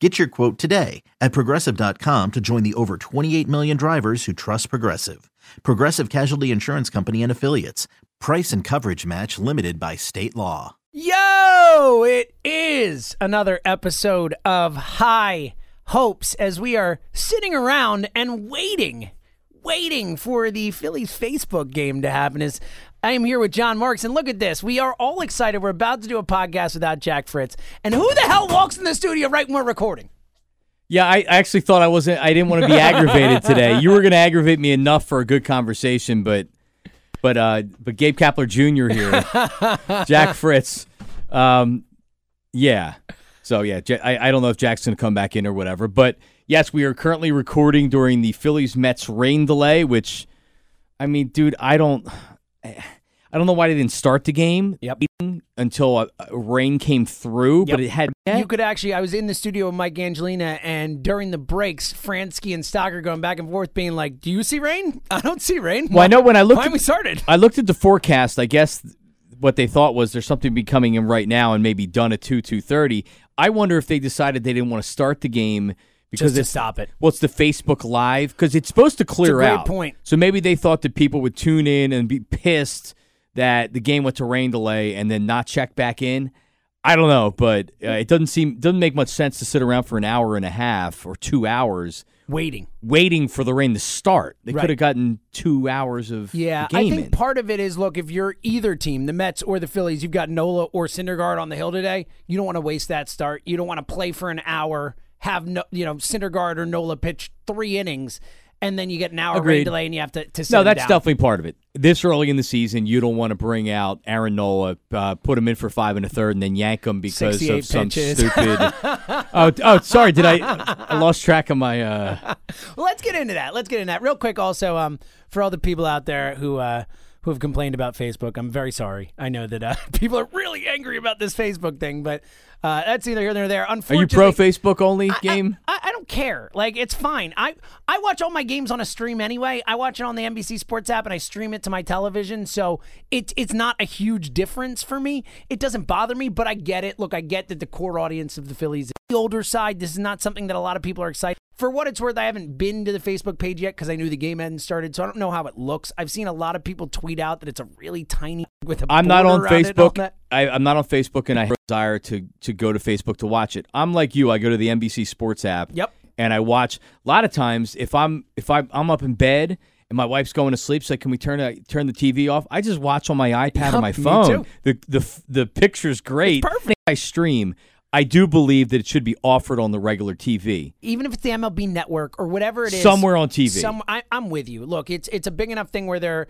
Get your quote today at progressive.com to join the over 28 million drivers who trust Progressive. Progressive Casualty Insurance Company and Affiliates. Price and coverage match limited by state law. Yo, it is another episode of High Hopes as we are sitting around and waiting, waiting for the Phillies Facebook game to happen. As I am here with John Marks, and look at this. We are all excited. We're about to do a podcast without Jack Fritz. And who the hell walks in the studio right when we're recording? Yeah, I actually thought I wasn't. I didn't want to be aggravated today. You were going to aggravate me enough for a good conversation, but but uh, but Gabe Kapler Jr. here, Jack Fritz, um, yeah. So yeah, I, I don't know if Jack's going to come back in or whatever, but yes, we are currently recording during the Phillies Mets rain delay, which I mean, dude, I don't. I don't know why they didn't start the game Yep. until uh, rain came through, but it had. You could actually, I was in the studio with Mike Angelina, and during the breaks, Franzke and Stocker going back and forth, being like, Do you see rain? I don't see rain. Well, I know when I looked Why at- we started? I looked at the forecast. I guess what they thought was there's something be coming in right now and maybe done at two two thirty. I wonder if they decided they didn't want to start the game because Just to stop it. Well, it's the Facebook Live because it's supposed to clear great out. point. So maybe they thought that people would tune in and be pissed that the game went to rain delay and then not check back in. I don't know, but uh, it doesn't seem doesn't make much sense to sit around for an hour and a half or two hours Waiting. waiting for the rain to start. They Right. could have gotten two hours of Yeah, I think in. part of it is look, if you're either team, the Mets or the Phillies, you've got Nola or Syndergaard on the hill today. You don't want to waste that start. You don't want to play for an hour, have no, you know, Syndergaard or Nola pitch three innings, and then you get an hour rain delay and you have to, to sit No, that's definitely part of it. This early in the season, you don't want to bring out Aaron Nola, uh, put him in for five and a third, and then yank him because 68 of some pitches. stupid. oh, oh, sorry. Did I? I lost track of my. Uh, Well, let's get into that. Let's get into that real quick. Also, um, for all the people out there who uh, who have complained about Facebook, I'm very sorry. I know that uh, people are really angry about this Facebook thing, but uh, that's either here nor there. are you pro Facebook only game? I, I don't care. Like it's fine. I I watch all my games on a stream anyway. I watch it on the NBC Sports app and I stream it to my television. So it's it's not a huge difference for me. It doesn't bother me, but I get it. Look, I get that the core audience of the Phillies is the older side. This is not something that a lot of people are excited. For what it's worth, I haven't been to the Facebook page yet because I knew the game hadn't started, so I don't know how it looks. I've seen a lot of people tweet out that it's a really tiny with a. I'm not on border around it and all Facebook. that. I, I'm not on Facebook, and I have a desire to to go to Facebook to watch it. I'm like you. I go to the NBC Sports app. Yep. And I watch. A lot of times, if I'm if I'm, I'm up in bed and my wife's going to sleep, so can we turn a, turn the TV off? I just watch on my iPad or my phone. The the the picture's great. It's perfect. I stream. I do believe that it should be offered on the regular TV. even if it's the MLB Network or whatever it is, Somewhere on TV. Some, I, I'm with you. Look, it's it's a big enough thing where there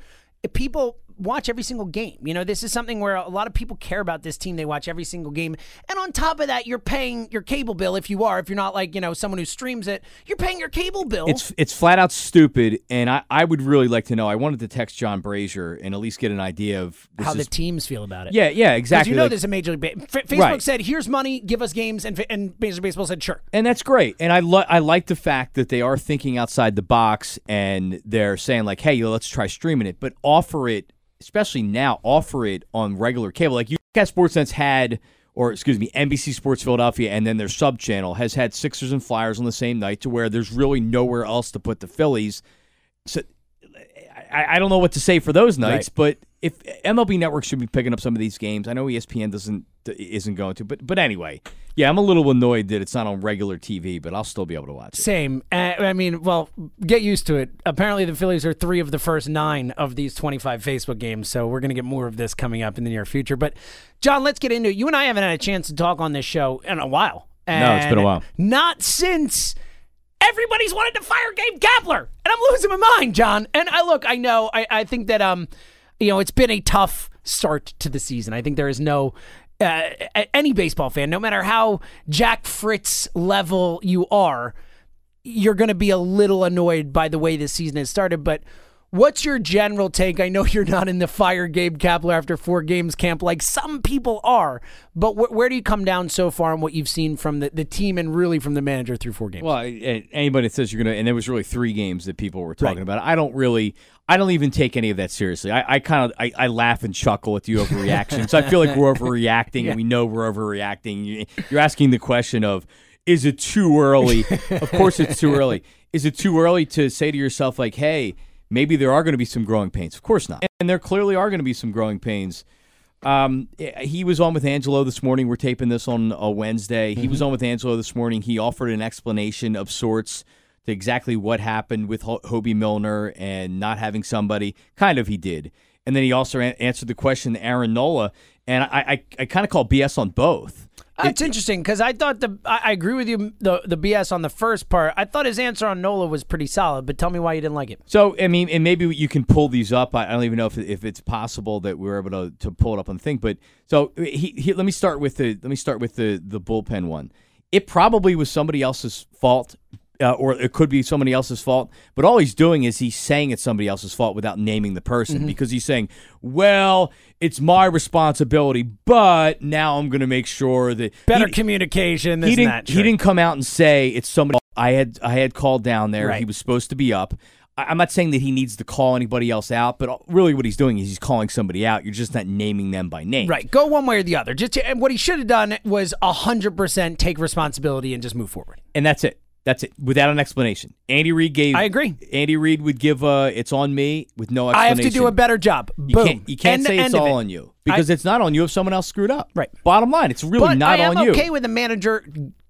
people watch every single game. You know, this is something where a lot of people care about this team. They watch every single game, and on top of that, you're paying your cable bill if you are. If you're not like you know someone who streams it, you're paying your cable bill. It's it's flat out stupid, and I, I would really like to know. I wanted to text John Brazier and at least get an idea of how the teams feel about it. yeah yeah, exactly. you know like- there's a major league. Ba- F- Facebook Right. said, "Here's money, give us games," and F- and Major League Baseball said, "Sure." and that's great. And I lo- I like the fact that they are thinking outside the box and they're saying like, hey, let's try streaming it, but offer it especially now, offer it on regular cable. Like you, guys, Sportsnet's had, or excuse me, NBC Sports Philadelphia, and then their sub channel has had Sixers and Flyers on the same night, to where there's really nowhere else to put the Phillies. So I, I don't know what to say for those nights, Right. but if MLB Network should be picking up some of these games, I know ESPN doesn't isn't going to, but but anyway, yeah, I'm a little annoyed that it's not on regular TV, but I'll still be able to watch it. Same. Uh, I mean, well, get used to it. Apparently, the Phillies are three of the first nine of these 25 Facebook games, so we're going to get more of this coming up in the near future. But, John, let's get into it. You and I haven't had a chance to talk on this show in a while. No, it's been a while. Not since everybody's wanted to fire Gabe Kapler, and I'm losing my mind, John. And I look, I know, I, I think that um, you know, it's been a tough start to the season. I think there is no. Uh, any baseball fan, no matter how Jack Fritz level you are, you're going to be a little annoyed by the way this season has started. But what's your general take? I know you're not in the fire Gabe Kapler after four games camp like some people are, but wh- where do you come down so far on what you've seen from the, the team and really from the manager through four games? Well, anybody that says you're gonna, and there was really three games that people were talking Right. about. I don't really, I don't even take any of that seriously. I, I kind of, I, I laugh and chuckle at the overreaction. so I feel like we're overreacting, and we know we're overreacting. You- You're asking the question of, is it too early? of course, it's too early. Is it too early to say to yourself like, hey, maybe there are going to be some growing pains? Of course not. And there clearly are going to be some growing pains. Um, he was on with Angelo this morning. We're taping this on a Wednesday. He was on with Angelo this morning. He offered an explanation of sorts to exactly what happened with Ho- Hoby Milner and not having somebody. Kind of, he did. And then he also an- answered the question to Aaron Nola. And I, I, I kind of call BS on both. It's interesting because I thought the I, I agree with you the the BS on the first part. I thought his answer on Nola was pretty solid, but tell me why you didn't like it. So I mean, and maybe you can pull these up. I I don't even know if, if it's possible that we are able to, to pull it up on the thing. But so he, he, let me start with the let me start with the the bullpen one. It probably was somebody else's fault, uh, or it could be somebody else's fault. But all he's doing is he's saying it's somebody else's fault without naming the person Mm-hmm. because he's saying, "Well, it's my responsibility, but now I'm going to make sure that Better He- communication. This he didn't. that. He didn't come out and say it's somebody. I had. I had called down there. Right. He was supposed to be up. I'm not saying that he needs to call anybody else out, but really what he's doing is he's calling somebody out. You're just not naming them by name. Right, go one way or the other. Just and what he should have done was hundred percent take responsibility and just move forward. And that's it. That's it. Without an explanation. Andy Reid gave. I agree. Andy Reid would give. Uh, it's on me with no explanation. I have to do a better job. You Boom. can't. You can't say it's all it. on you because it's not on you if someone else screwed up. Right. Bottom line, it's really But not I am on you. okay with the manager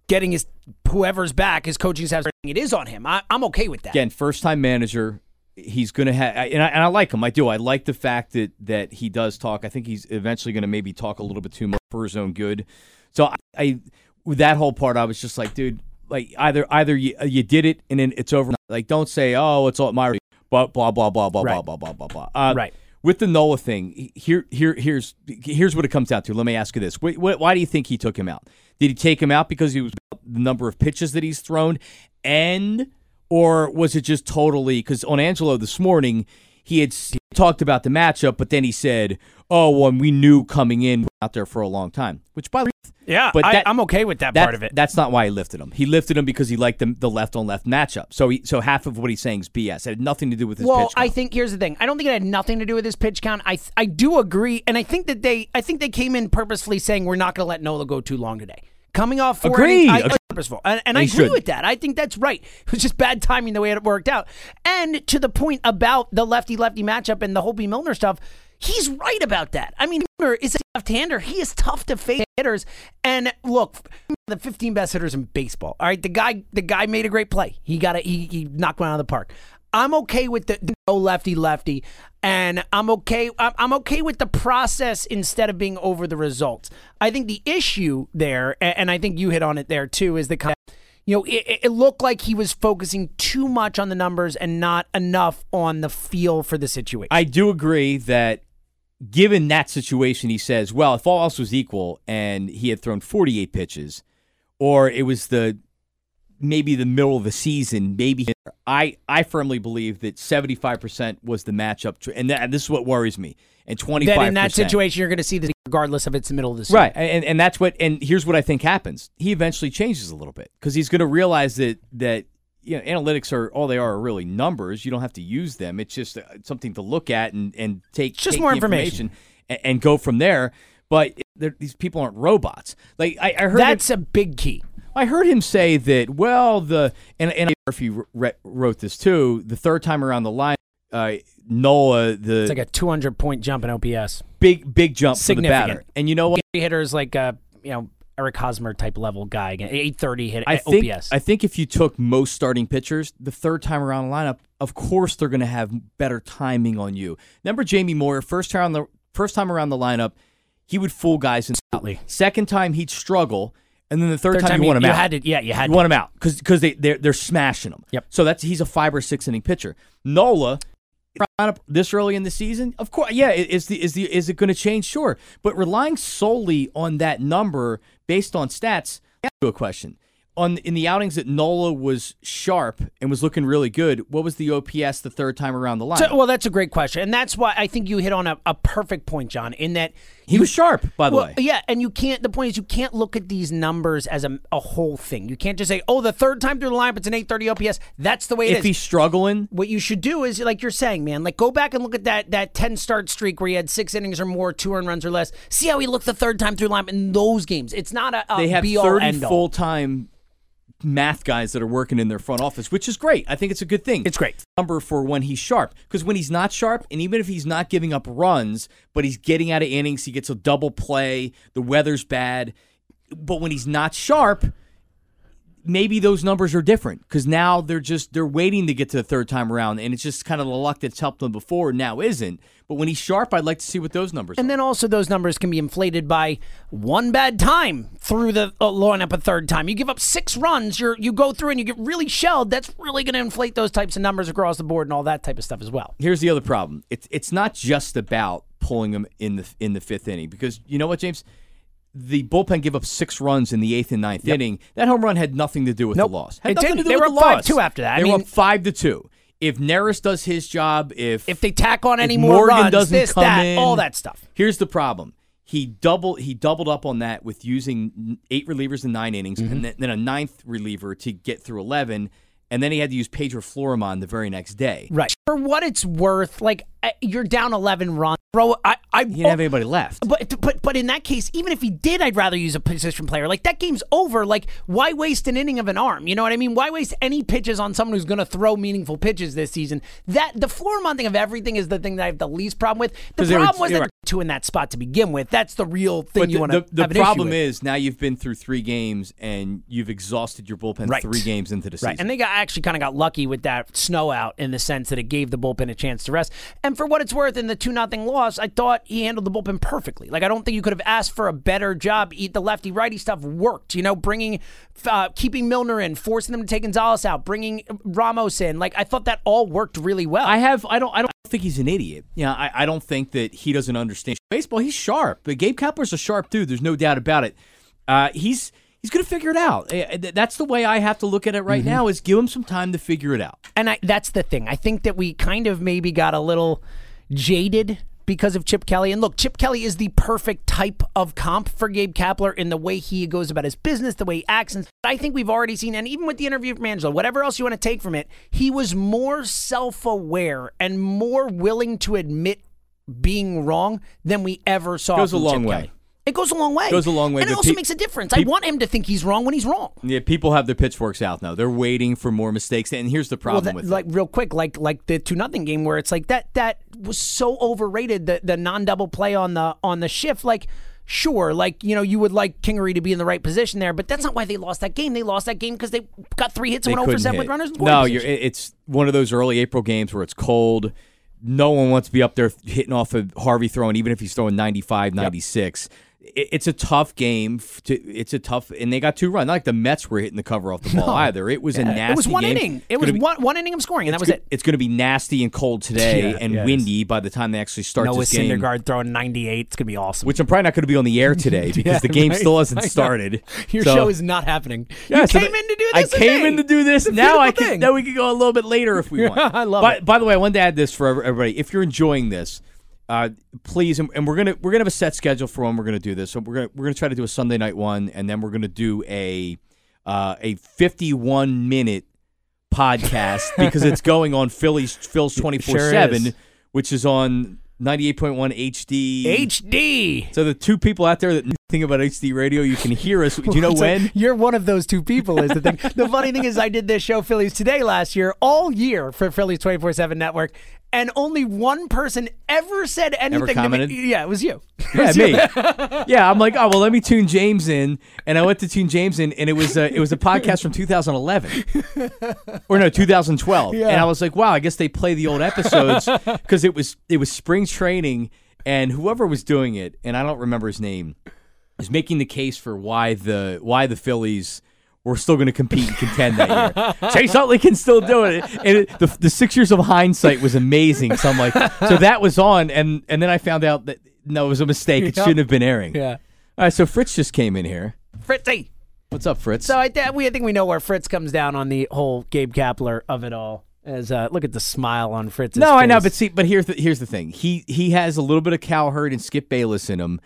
getting his whoever's back, his coaching staff. It is on him. I, I'm okay with that. again, first time manager. He's going to have, and I, and I like him. I do. I like the fact that that he does talk. I think he's eventually going to maybe talk a little bit too much for his own good. So I, I, with that whole part, I was just like, dude, like either either you, you did it and then it's over. Like, don't say, oh, it's all my, blah blah blah blah blah Right. blah blah blah blah blah. Uh, Right. With the Nola thing, here here here's here's what it comes down to. Let me ask you this: wh- Why do you think he took him out? Did he take him out because he was the number of pitches that he's thrown, and or was it just totally because on Angelo this morning he had talked about the matchup, but then he said, "Oh, well, we knew coming in out there for a long time." Which, by the way, Yeah, But I, that- I'm okay with that, that- part of it. That's not why he lifted him. He lifted him because he liked the, the left on left matchup. So he, so half of what he's saying is BS. It had nothing to do with his well, pitch. I think here's the thing. I don't think it had nothing to do with his pitch count. I I do agree, and I think that they I think they came in purposefully saying we're not going to let Nola go too long today. Coming off four Agreed. innings, I, Agreed. purposeful, and, and I agree should. with that. I think that's right. It was just bad timing the way it worked out. And to the point about the lefty lefty matchup and the Hoby Milner stuff, he's right about that. I mean, Milner is a left-hander. He is tough to face hitters. And look, the 15 best hitters in baseball. All right, the guy the guy made a great play. He got it. He, he knocked one out of the park. I'm okay with the no lefty lefty, and I'm okay. I'm okay with the process instead of being over the results. I think the issue there, and I think you hit on it there too, is the kind you know it, it looked like he was focusing too much on the numbers and not enough on the feel for the situation. I do agree that given that situation, he says, well, if all else was equal and he had thrown 48 pitches, or it was the maybe the middle of the season, maybe I I firmly believe that 75% was the matchup, and, that, and this is what worries me. And 25%. that in that situation, you're going to see this regardless of it's the middle of the season. Right, and and that's what. And here's what I think happens. He eventually changes a little bit because he's going to realize that that you know, analytics are all they are are really numbers. You don't have to use them. It's just uh, something to look at and and take just take more the information, and, and, go from there. But these people aren't robots. Like I, I heard that's a big key. I heard him say that. Well, the and and Murphy re- wrote this too. The third time around the line, uh, Nola the it's like a 200 point jump in OPS. Big big jump for the batter. And you know what? Hitters like a you know Eric Hosmer type level guy again. 830 hit I think, OPS. I think if you took most starting pitchers, the third time around the lineup, of course they're going to have better timing on you. Remember Jamie Moyer, first time the first time around the lineup, he would fool guys instantly. Second time he'd struggle. And then the third, third time, time you want him you out. Had to, yeah, you had you to. want him out because because they they're, they're smashing him. Yep. So that's he's a five or six inning pitcher. Nola this early in the season, of course, yeah. Is the is the is it going to change? Sure, but relying solely on that number based on stats. Ask you a question on in the outings that Nola was sharp and was looking really good, what was the OPS the third time around the line? So, well, that's a great question, and that's why I think you hit on a, a perfect point, John. In that he you, was sharp, by the well, way. Yeah, and you can't. The point is, you can't look at these numbers as a, a whole thing. You can't just say, "Oh, the third time through the line, it's an 830 OPS." That's the way it if is. he's struggling, what you should do is, like you're saying, man, like go back and look at that that 10 start streak where he had six innings or more, two earned runs or less. See how he looked the third time through the line in those games. It's not a, a they have be 30 full time math guys that are working in their front office, which is great. I think it's a good thing. It's great. Number for when he's sharp. Because when he's not sharp, and even if he's not giving up runs, but he's getting out of innings, he gets a double play, the weather's bad. But when he's not sharp, maybe those numbers are different because now they're just they're waiting to get to the third time around and it's just kind of the luck that's helped them before now isn't. But when he's sharp i'd like to see what those numbers and are. then also those numbers can be inflated by one bad time through the uh, lineup a third time. You give up six runs you're you go through and you get really shelled that's really going to inflate those types of numbers across the board and all that type of stuff as well. Here's the other problem. It's it's not just about pulling them in the in the fifth inning because you know what james the bullpen gave up six runs in the eighth and ninth yep. inning. That home run had nothing to do with nope. the loss. Had it nothing did. to do they with were the five two after that. They I mean, were up five to two. If Neris does his job, if if they tack on any more Morgan runs, doesn't this, come that, in, all that stuff. Here's the problem: he doubled he doubled up on that with using eight relievers in nine innings, mm-hmm. and then, then a ninth reliever to get through eleven and then he had to use Pedro Florimon the very next day. Right. For what it's worth, like you're down 11 runs, bro. I, I he didn't have oh, anybody left. But but but in that case, even if he did, I'd rather use a position player. Like that game's over. Like why waste an inning of an arm? You know what I mean? Why waste any pitches on someone who's going to throw meaningful pitches this season? That the floor thing of everything is the thing that I have the least problem with. The problem was that right. two in that spot to begin with. That's the real thing but you want to. The, the problem is now you've been through three games and you've exhausted your bullpen right. three games into the season. Right, and they got actually kind of got lucky with that snow out in the sense that it gave the bullpen a chance to rest. And for what it's worth, in the two nothing loss, I thought he handled the bullpen perfectly. Like I don't think you could have asked for a better job. Eat the lefty righty stuff worked. You know, bringing, uh, keeping Milner in, forcing them to take Gonzalez out, bringing Ramos in. Like I thought that all worked really well. I have. I don't. I don't think he's an idiot. Yeah, I, I don't think that he doesn't understand baseball. He's sharp. But Gabe Kapler's a sharp dude. There's no doubt about it. Uh, he's he's going to figure it out. That's the way I have to look at it right mm-hmm. now is give him some time to figure it out. And I, that's the thing. I think that we kind of maybe got a little jaded because of Chip Kelly. And look, Chip Kelly is the perfect type of comp for Gabe Kapler in the way he goes about his business, the way he acts. And I think we've already seen, and even with the interview from Angelo, whatever else you want to take from it, he was more self aware and more willing to admit being wrong than we ever saw. Goes a long Chip way. Kelly. It goes a long way. It Goes a long way. And it also pe- makes a difference. pe- I want him to think he's wrong when he's wrong. Yeah, people have their pitchforks out now. They're waiting for more mistakes. And here's the problem well, that, with like it. real quick, like like the two nothing game where it's like that that was so overrated. The the non double play on the on the shift, like. Sure, like you know, you would like Kingery to be in the right position there, but that's not why they lost that game. They lost that game because they got three hits and went over couldn't seven hit. with runners. In No, it's one of those early April games where it's cold. No one wants to be up there hitting off of Harvey throwing, even if he's throwing 95, 96. It, it's a tough game. To, it's a tough, and they got two runs. Not like the Mets were hitting the cover off the ball no. either. It was a nasty it was one game. inning. It It's was be- one one inning of scoring, and that was go- it. It's going to be nasty and cold today Yeah, and yes. windy by the time they actually start Noah this game. Syndergaard throwing 98. It's gonna be awesome. Which I'm probably not going to be on the air today because Yeah, the game right. still hasn't started. Your So- show is not happening. Yeah, you so came the- in to do this. I came today. in to do this. Now I can. thing. Now we can go a little bit later if we want. I love by, it. By the way, I wanted to add this for everybody. If you're enjoying this, uh, please, and, and we're gonna we're gonna have a set schedule for when we're gonna do this. So we're gonna we're gonna try to do a Sunday night one, and then we're gonna do a uh, a 51 minute podcast because it's going on Philly's Phil's twenty four seven, which is on ninety eight point one HD. HD. So the two people out there that think about HD radio, you can hear us. Do you know like, when? you're one of those two people is the thing. the funny thing is I did this show Phillies Today last year, all year for Phillies 24/7 network, and only one person ever said anything to commented? me. Yeah, it was you. Yeah, me. yeah, I'm like, oh well, let me tune James in, and I went to tune James in, and it was a, it was a podcast from 2011, or no, 2012, Yeah. and I was like, wow, I guess they play the old episodes because it was it was spring training, and whoever was doing it, and I don't remember his name, was making the case for why the why the Phillies. Were still going to compete and contend that year. Chase Utley can still do it, and it, the, the six years of hindsight was amazing. So I'm like, so that was on, and and then I found out that no, it was a mistake. It Yep. shouldn't have been airing. Yeah. All right, so Fritz just came in here. Fritzy. What's up, Fritz? So I, th- we, I think we know where Fritz comes down on the whole Gabe Kapler of it all. As uh, look at the smile on Fritz's no, I know, but see, but here's the here's the thing. He he has a little bit of Cowherd and Skip Bayless in him,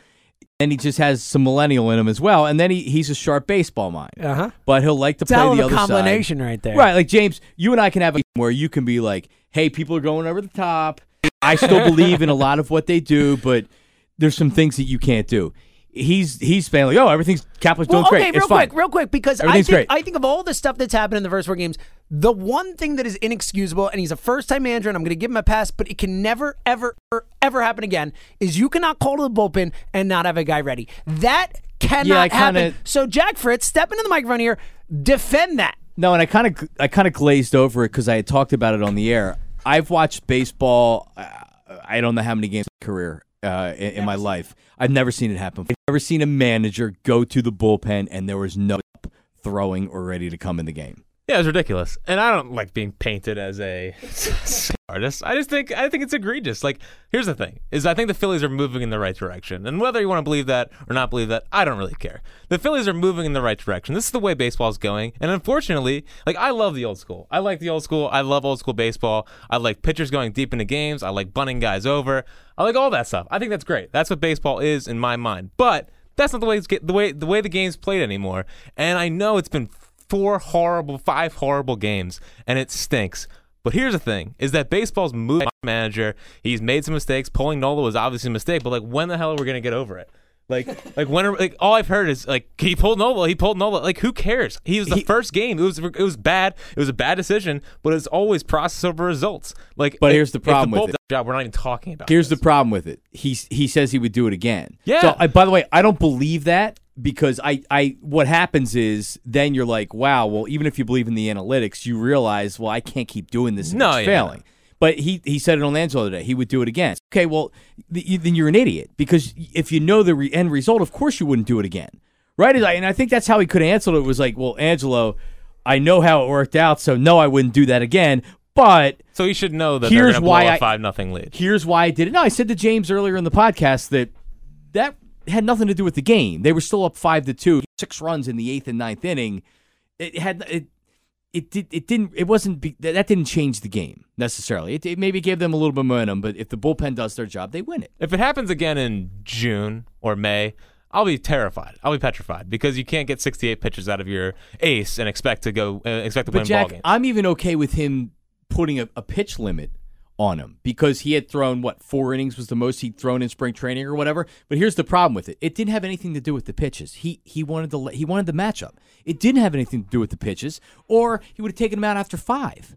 and he just has some millennial in him as well. And then he, he's a sharp baseball mind. Uh-huh. But he'll like to It's a hell play the other side. combination right there. Right, like James, you and I can have a where you can be like, "Hey, people are going over the top. I still believe in a lot of what they do, but there's some things that you can't do." He's he's been like, "Oh, everything's Kapler's Well, doing okay, great. real it's fine." quick, real quick, because I think great. I think of all the stuff that's happened in the first four games, the one thing that is inexcusable, and he's a first-time manager, and I'm going to give him a pass, but it can never, ever, ever, ever happen again. Is you cannot call to the bullpen and not have a guy ready. That cannot Yeah, happen. kinda- So Jack Fritz, step into the microphone here, defend that. No, and I kind of I kind of glazed over it because I had talked about it on the air. I've watched baseball. Uh, I don't know how many games in my career uh, in, in my life. I've never seen it happen. I've never seen a manager go to the bullpen and there was no throwing or ready to come in the game. Yeah, it's ridiculous, and I don't like being painted as a artist. I just think I think it's egregious. Like, here's the thing: is I think the Phillies are moving in the right direction, and whether you want to believe that or not believe that, I don't really care. The Phillies are moving in the right direction. This is the way baseball is going, and unfortunately, like I love the old school. I like the old school. I love old school baseball. I like pitchers going deep into games. I like bunting guys over. I like all that stuff. I think that's great. That's what baseball is in my mind, but. That's not the way it's get, the way the way the game's played anymore. And I know it's been four horrible, five horrible games, and it stinks. But here's the thing: is that baseball's moving manager. He's made some mistakes. Pulling Nola was obviously a mistake, but like, when the hell are we gonna get over it? Like, like when? Are, like, all I've heard is like he pulled Nola. He pulled Nola. Like, who cares? He was the He- first game. It was it was bad. It was a bad decision, but it's always process over results. Like, But if- here's the problem with it. Job, we're not even talking about. Here's the problem with it. He he says he would do it again. Yeah. So I, by the way, I don't believe that because I I what happens is then you're like, wow. Well, even if you believe in the analytics, you realize, well, I can't keep doing this. No, it's yeah. failing. But he he said it on Angelo today. He would do it again. Okay, well, th- you, then you're an idiot because if you know the re- end result, of course you wouldn't do it again, right? And I- think that's how he could have answered it. Was like, well, Angelo, I know how it worked out, so no, I wouldn't do that again. But So you should know that Here's why I- a five nothing lead. here's why I did it. No, I said to James earlier in the podcast that that had nothing to do with the game. They were still up five to two, six runs in the eighth and ninth inning. It had it. It did. It didn't. It wasn't. Be, that didn't change the game necessarily. It, it maybe gave them a little bit of momentum, but if the bullpen does their job, they win it. If it happens again in June or May, I'll be terrified. I'll be petrified because you can't get 68 pitches out of your ace and expect to go uh, expect to But win Jack, ball games. I'm even okay with him putting a, a pitch limit on him because he had thrown what four innings was the most he'd thrown in spring training or whatever. But here's the problem with it: it didn't have anything to do with the pitches. He he wanted the he wanted the matchup. It didn't have anything to do with the pitches, or he would have taken him out after five.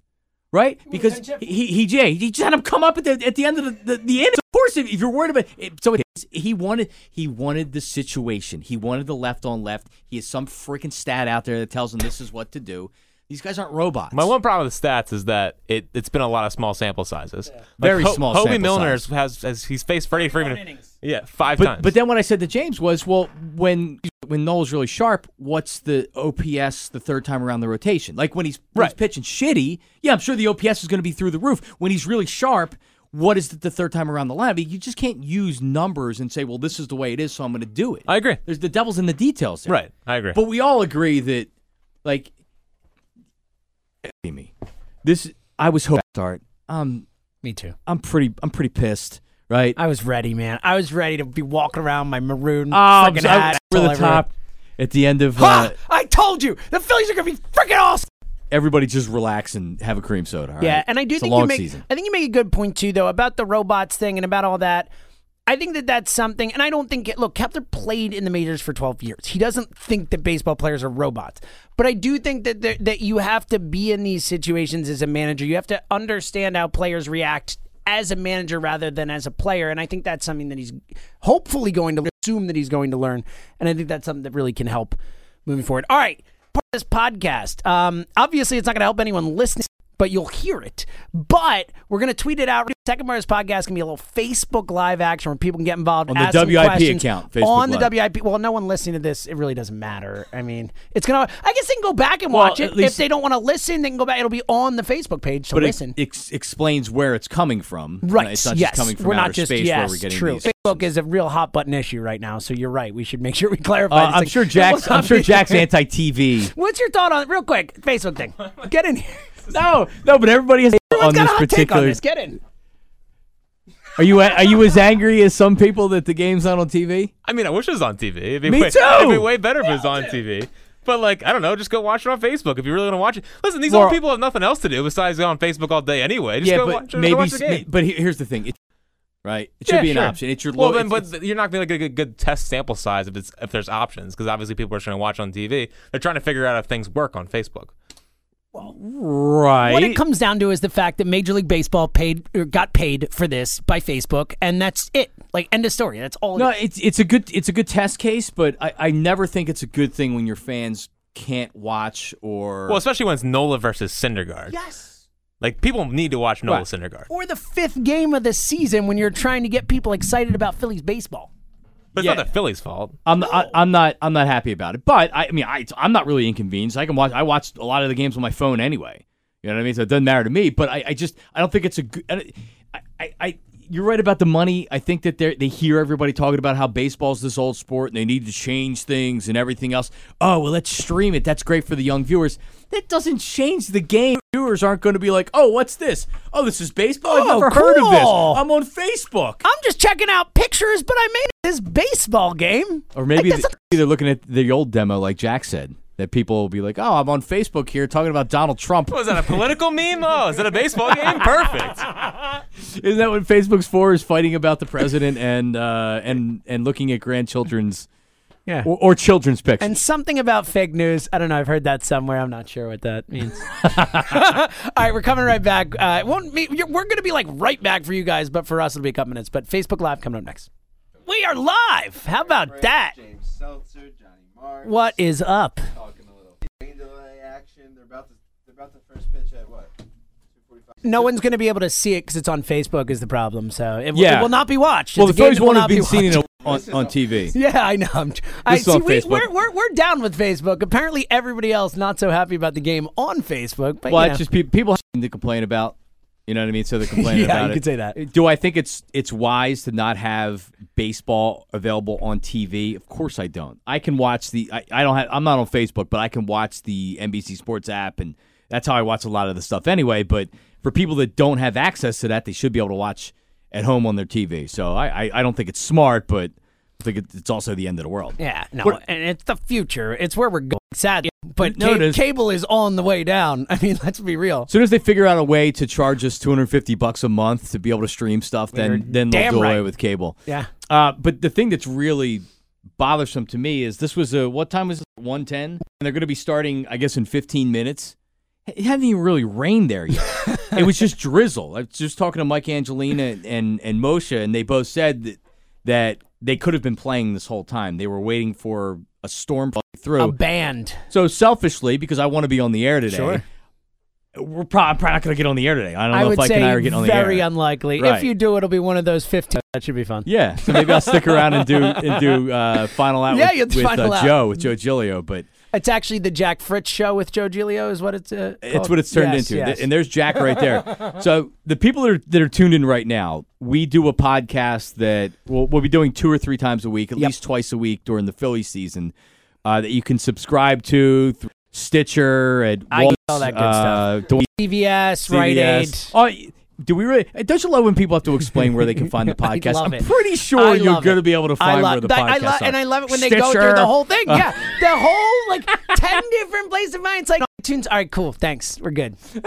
Right, because he he Jay he just had him come up at the at the end of the the, the inning. Of course, if, you're worried about it, so it. He wanted he wanted the situation. He wanted the left on left. He has some freaking stat out there that tells him this is what to do. These guys aren't robots. My one problem with the stats is that it, it's been a lot of small sample sizes. Like Very small Hoby sample Milner size. has, has he's faced Freddie Freeman. innings. Yeah, five But times. but then what I said to James was, well, when when Nola's really sharp, what's the OPS the third time around the rotation? Like when he's, when he's pitching shitty, yeah, I'm sure the OPS is going to be through the roof. When he's really sharp, what is the, the third time around the line? I mean, you just can't use numbers and say, well, this is the way it is, so I'm going to do it. I agree. There's the devil's in the details. There. Right, I agree. But we all agree that, like, me, this I was hoping to start. Um, Me too. I'm pretty I'm pretty pissed, right? I was ready, man. I was ready to be walking around my maroon Oh, I- hat. over the everywhere. top at the end of. Uh, I told you the Phillies are gonna be freaking awesome. everybody just relax and have a cream soda. all Yeah, and I do it's think a long you make season. I think you make a good point too though about the robots thing and about all that. I think that that's something, and I don't think. Look, Kapler played in the majors for 12 years. He doesn't think that baseball players are robots, but I do think that there- that you have to be in these situations as a manager. You have to understand how players react as a manager rather than as a player, and I think that's something that he's hopefully going to assume that he's going to learn, and I think that's something that really can help moving forward. All right, part of this podcast. Um, obviously, it's not going to help anyone listening, but you'll hear it. But we're going to tweet it out. Second part of this podcast can be a little Facebook Live action where people can get involved On the WIP account, Facebook on the Live. WIP. Well, no one listening to this, it really doesn't matter. I mean, it's gonna. I guess they can go back and Well, watch it if they don't want to listen. They can go back. It'll be on the Facebook page to but listen. it ex- explains where it's coming from. Right. It's not yes. just coming from we're outer not just space yes. where we're getting true. these. Facebook is a real hot button issue right now. So you're right. We should make sure we clarify. Uh, I'm sure Jack's. I'm sure Jack's anti-TV. What's your thought on real quick Facebook thing? Get in here. No, no, but everybody has on Everyone's got this a hot take on particular. this. Get in. Are you are you as angry as some people that the game's not on TV? I mean, I wish it was on TV. It'd be Me way, too! It'd be way better if it was on TV. But like, I don't know, just go watch it on Facebook if you really want to watch it. Listen, these Well- old people have nothing else to do besides go on Facebook all day anyway. Just yeah, go but watch, just go maybe. watch the game. But here's the thing. It, right. It should Yeah, be an sure. option. It's your well, low. then, it's- but you're not going to get a good, good test sample size if it's if there's options because obviously people are trying to watch on TV. They're trying to figure out if things work on Facebook. Right. What it comes down to is the fact that Major League Baseball paid or got paid for this by Facebook, and that's it. Like end of story. That's all. No, it is. it's it's a good it's a good test case, but I, I never think it's a good thing when your fans can't watch or Well, especially when it's Nola versus Syndergaard. yes. Like people need to watch Nola Right. Syndergaard. Or the fifth game of the season when you're trying to get people excited about Phillies baseball. But it's Yeah. not the Phillies' fault. I'm I, I'm not I'm not happy about it. But I, I mean I I'm not really inconvenienced. I can watch I watch a lot of the games on my phone anyway. You know what I mean? So it doesn't matter to me. But I, I just I don't think it's a good. I, I, I you're right about the money. I think that they they hear everybody talking about how baseball's this old sport and they need to change things and everything else. Oh well, let's stream it. That's great for the young viewers. That doesn't change the game. Viewers aren't going to be like, oh, what's this? Oh, this is baseball. I've Oh, never heard of this. cool. I'm on Facebook. I'm just checking out pictures, but I made this baseball game. Or maybe Like, they- they're looking at the old demo, like Jack said, that people will be like, "Oh, I'm on Facebook here talking about Donald Trump." Was that a political meme? Oh, is that a baseball game? Perfect. Isn't that what Facebook's for? Is fighting about the president and uh, and and looking at grandchildren's Yeah. or, or children's pictures. And something about fake news. I don't know. I've heard that somewhere. I'm not sure what that means. All right, we're coming right back. Uh, won't be, we're going to be like right back for you guys, but for us, it'll be a couple minutes. But Facebook Live coming up next. We are live. How about that? James Seltzer, Johnny Marks. What is up? Talking a little action. They're about to. They're about to first pitch at what? No one's going to be able to see it because it's on Facebook. Is the problem? So it, Yeah. it will not be watched. well, the It's Phillies will won't be seen in a, on, on TV. Yeah, I know. I'm, I see. on We, Facebook. we're, we're we're down with Facebook. Apparently, everybody else not so happy about the game on Facebook. But Well, you it's just pe- people have to complain about. You know what I mean? So they're complaining Yeah, about you it. could say that. Do I think it's it's wise to not have baseball available on TV? Of course I don't. I can watch the I, I don't have I'm not on Facebook, but I can watch the NBC Sports app and that's how I watch a lot of the stuff anyway, but for people that don't have access to that, they should be able to watch at home on their TV. So I I, I don't think it's smart, but think it's also the end of the world. Yeah, no, What- and it's the future. It's where we're going. Sad, but No, ca- cable is on the way down. I mean, let's be real. As soon as they figure out a way to charge us 250 bucks a month to be able to stream stuff, You're then then they'll damn do away with cable. Yeah, Uh, but the thing that's really bothersome to me is this was a what time was it? 110 and they're going to be starting I guess in 15 minutes. It hadn't even really rained there yet. it was just drizzle. I was just talking to Mike Angelina and and Moshe and they both said that, that they could have been playing this whole time. They were waiting for a storm to through. a band. so selfishly because I want to be on the air today. Sure. We're probably, I'm probably not going to get on the air today. I don't I know if I say can ever get on the air. very unlikely. If you do, it'll be one of those fifteen. That should be fun. Yeah, so maybe I'll stick around and do and do uh, final out Yeah, with, with uh, out. Joe with Joe Giglio, but It's actually the Jack Fritz show with Joe Giglio. Is what it's. Uh, it's what it's turned Yes, into. yes. And there's Jack right there. so the people that are, that are tuned in right now, we do a podcast that we'll, we'll be doing two or three times a week, at Yep. least twice a week during the Philly season, uh, that you can subscribe to through Stitcher and all that good uh, stuff. CVS, Rite Aid. Oh, do we really? Don't you love when people have to explain where they can find the podcast? I'm it. pretty sure you're going to be able to I find love where the that- podcast I lo- are. and I love it when they go through the whole thing. Yeah, the whole like ten different places of mine. It's like iTunes. All right, cool. Thanks. We're good.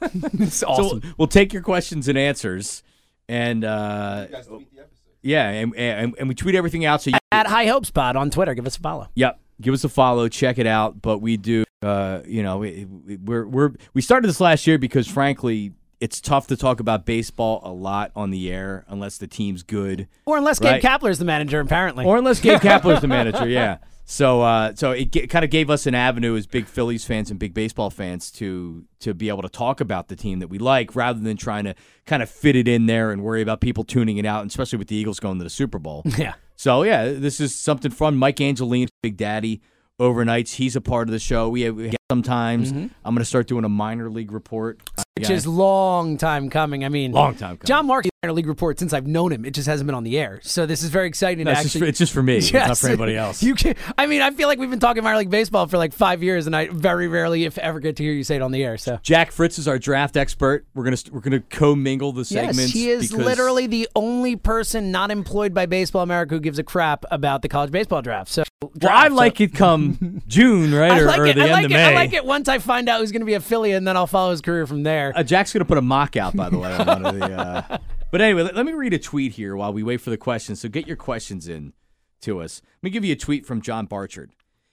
it's awesome. So we'll take your questions and answers, and uh, You guys tweet the episode. yeah, and, and and we tweet everything out. So you, At High Hopes Pod on Twitter. Give us a follow. Yep. Give us a follow. Check it out. But we do, uh, you know, we, we- we're we're we started this last year because frankly, it's tough to talk about baseball a lot on the air unless the team's good, Or unless Right. Gabe Kapler's the manager, apparently. or unless Gabe Kapler's the manager. Yeah. So uh, so it g- kind of gave us an avenue as big Phillies fans and big baseball fans to to be able to talk about the team that we like rather than trying to kind of fit it in there and worry about people tuning it out, and especially with the Eagles going to the Super Bowl. yeah. So yeah, this is something fun. Mike Angelini, Big Daddy, overnights. He's a part of the show. We have, sometimes. I'm going to start doing a minor league report. Mm-hmm. Which is long time coming. I mean, long time. Coming. John Mark minor league report since I've known him. It just hasn't been on the air. So this is very exciting No, to it's, just for, actually. it's just for me. It's not for anybody else. You can, I mean, I feel like we've been talking minor league baseball for like five years, and I very rarely, if ever, get to hear you say it on the air. So Jack Fritz is our draft expert. We're gonna we're gonna commingle the segments. yes, he is literally the only person not employed by Baseball America who gives a crap about the college baseball draft. So Well, I so- like it come June, right, or, like or the I end like of it. May. I like it once I find out who's going to be a Philly, and then I'll follow his career from there. Uh, Jack's gonna put a mock out, by the way, on one of the. Uh... But anyway, let, let me read a tweet here while we wait for the questions. So get your questions in to us. Let me give you a tweet from John Barchard.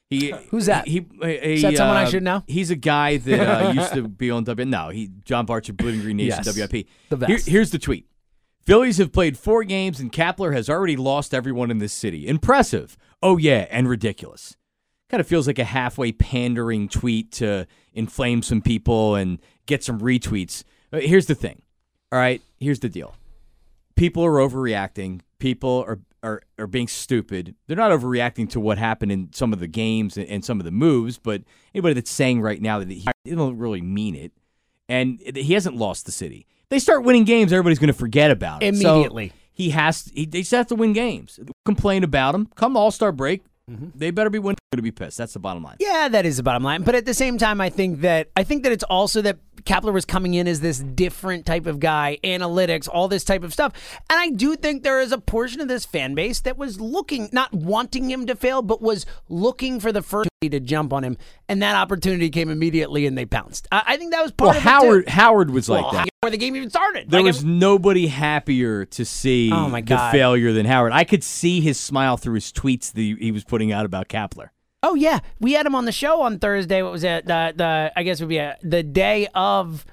He Who's that? He, he, Is that someone I uh, should know? He's a guy that uh, used to be on W. No, he John Barchard, Blue and Green Nation, Yes. WIP. The Here- best. here's the tweet. Phillies have played four games and Kapler has already lost everyone in this city. Impressive. Oh yeah, and ridiculous. Kind of feels like a halfway pandering tweet to inflame some people and get some retweets. Uh, Here's the thing. All right, here's the deal. People are overreacting. People are are, are being stupid. They're not overreacting to what happened in some of the games and, and some of the moves, but anybody that's saying right now that he, don't really mean it, and he hasn't lost the city. They start winning games, everybody's going to forget about it So Immediately. he has. He, they just have to win games. Complain about him. Come All Star break, Mm-hmm. they better be winning. To be pissed. That's the bottom line. Yeah, that is the bottom line. But at the same time, I think that I think that it's also that Kapler was coming in as this different type of guy, analytics, all this type of stuff. And I do think there is a portion of this fan base that was looking, not wanting him to fail, but was looking for the first to jump on him. And that opportunity came immediately and they pounced. I, I think that was part Well, of Howard. Howard was like Well, that. Before the game even started. There Like, was nobody happier to see Oh, the failure than Howard. I could see his smile through his tweets that he- he was putting out about Kapler. Oh yeah, we had him on the show on Thursday. What was it? The the I guess it would be a, the day of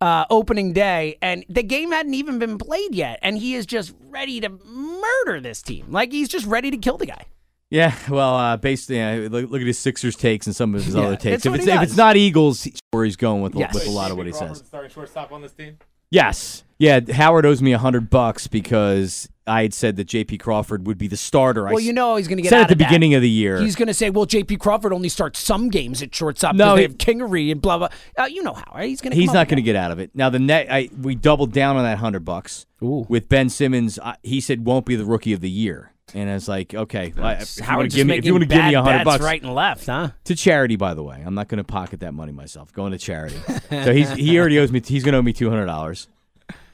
uh, opening day, and the game hadn't even been played yet, and he is just ready to murder this team. Like he's just ready to kill the guy. Yeah, well, uh, based yeah, look, look at his Sixers takes and some of his Yeah, other takes. it's If it's if it's not Eagles, where he's going with Yes. with a lot of what he says. Starting shortstop on this team. Yes, yeah. Howard owes me a hundred bucks because I had said that J.P. Crawford would be the starter. I Well, you know he's going to get said out at the of that. beginning of the year. He's going to say, "Well, J.P. Crawford only starts some games at shortstop No, because they he- have Kingery and blah blah." Uh, you know how right? he's going to. He's not going to get out of it. Now the net, I, we doubled down on that hundred bucks Ooh. with Ben Simmons. I, he said won't be the rookie of the year, and I was like, okay, well, if you want Howard to give me, if you want to give me a hundred bucks, right and left, huh? to charity, by the way. I'm not going to pocket that money myself. Going to charity. so he's he already owes me. He's going to owe me two hundred dollars.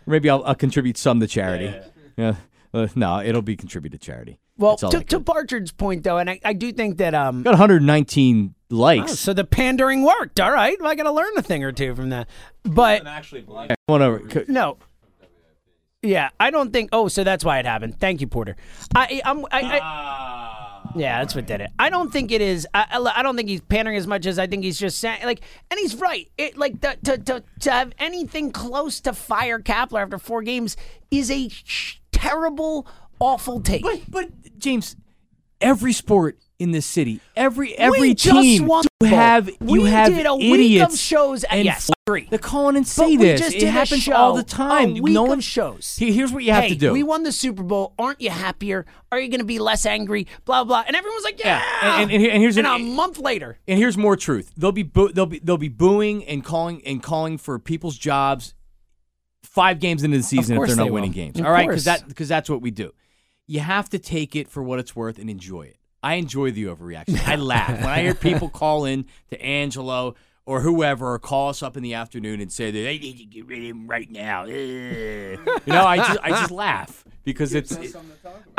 Maybe I'll, I'll contribute some to charity. Yeah. Uh, no, it'll be contributed to charity. Well, to, I to can- point though, and I, I do think that um, got 119 Oh, likes. so the pandering worked. All right. Well, I got to learn a thing or two from that. But Actually, Whatever. no. Yeah, I don't think. Oh, so that's why it happened. Thank you, Porter. I, I'm. I, I, yeah, that's what did it. I don't think it is. I, I I don't think he's pandering as much as I think he's just saying. Like, and he's right. It like to to to, to have anything close to fire Kapler after four games is a sh- terrible, awful take. But but James, every sport in this city, every every team you have you we have did a idiots week of shows. and yes, agree. They call in and But say we this. just it happens show, all the time. A week no of one shows. Here's what you have hey, to do. We won the Super Bowl. Aren't you happier? Are you going to be less angry? Blah blah. And everyone's like, yeah. Yeah, and- and and here's and an- a month later. and here's more truth. They'll be boo- they'll be they'll be booing and calling and calling for people's jobs five games into the season if they're not they winning will. games. Of All right, because that because that's what we do. You have to take it for what it's worth and enjoy it. I enjoy the overreaction. I laugh when I hear people call in to Angelo or whoever or call us up in the afternoon and say that they need to get rid of him right now. You know, I just I just laugh because it's That's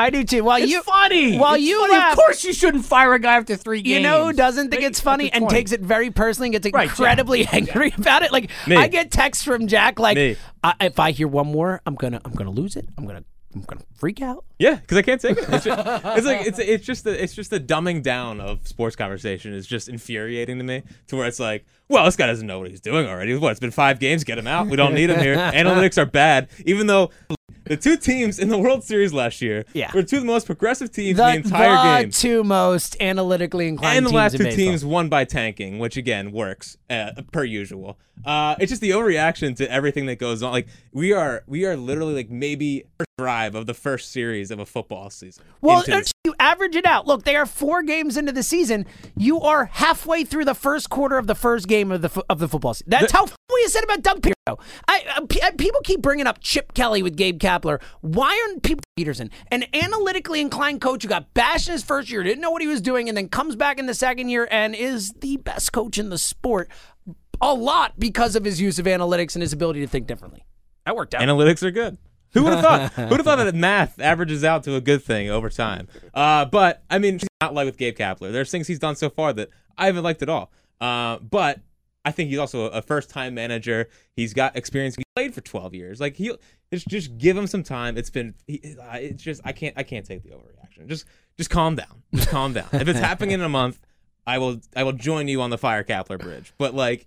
something to talk about. I do too. While it's you funny. While It's you funny. laugh, of course you shouldn't fire a guy after three games. You know who doesn't think it's funny and takes it very personally and gets Right, Jack. incredibly angry about it? Like Me. I get texts from Jack like, I, if I hear one more, I'm gonna I'm gonna lose it. I'm gonna I'm gonna freak out. Yeah, because I can't take it. It's, just, it's like it's it's just the it's just the dumbing down of sports conversation is just infuriating to me. To where it's like, well, this guy doesn't know what he's doing already. What? It's been five games. Get him out. We don't need him here. Analytics are bad, even though the two teams in the World Series last year Yeah. were two of the most progressive teams The, in the entire game. the game. two most analytically inclined and the last two teams won by tanking, which again works uh, per usual. Uh, it's just the overreaction to everything that goes on. Like we are, we are literally like maybe first drive of the first series of a football season. Well, you average it out. Look, they are four games into the season. You are halfway through the first quarter of the first game of the fo- of the football season. That's how we said about Doug Pederson. I, uh, uh, people keep bringing up Chip Kelly with Gabe Kapler. Why aren't people Pederson, an analytically inclined coach who got bashed in his first year, didn't know what he was doing, and then comes back in the second year and is the best coach in the sport? A lot because of his use of analytics and his ability to think differently. That worked out. Analytics are good. Who would have thought? Who would have thought that math averages out to a good thing over time? Uh, but I mean, not like with Gabe Kapler. There's things he's done so far that I haven't liked at all. Uh, but I think he's also a first-time manager. He's got experience. He played for 12 years. Like he, just just give him some time. It's been, he, it's just I can't I can't take the overreaction. Just just calm down. Just calm down. If it's happening in a month, I will I will join you on the Fire Kapler bridge. But like.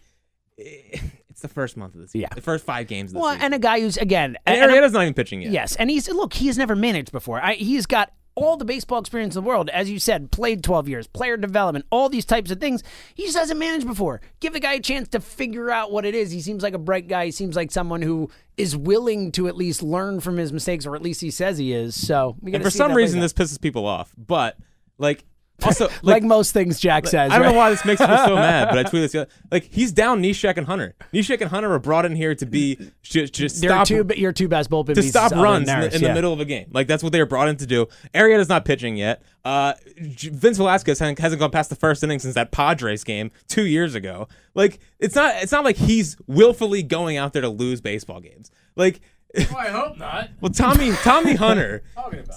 eh, It's the first month of the season. Yeah. The first five games of the well, season. and a guy who's again, And and I'm- not even pitching yet. Yes, and he's look, he has never managed before. I, he's got all the baseball experience in the world, as you said, played 12 years, player development, all these types of things. He just hasn't managed before. Give the guy a chance to figure out what it is. He seems like a bright guy. He seems like someone who is willing to at least learn from his mistakes, or at least he says he is. So, And for some reason, this pisses people off. But like, also, like, like, most things Jack says. I don't right? know why this makes me so mad, but I tweeted this. Like, he's down Neshek and Hunter. Neshek and Hunter were brought in here to be just, just stop two, your two best bullpen to stop runs in, the, in the middle of a game. Like that's what they were brought in to do. Arrieta's not pitching yet. Uh, Vince Velasquez hasn't, hasn't gone past the first inning since that Padres game two years ago. Like it's not it's not like he's willfully going out there to lose baseball games. Like. Oh, I hope not. Well, Tommy Tommy Hunter,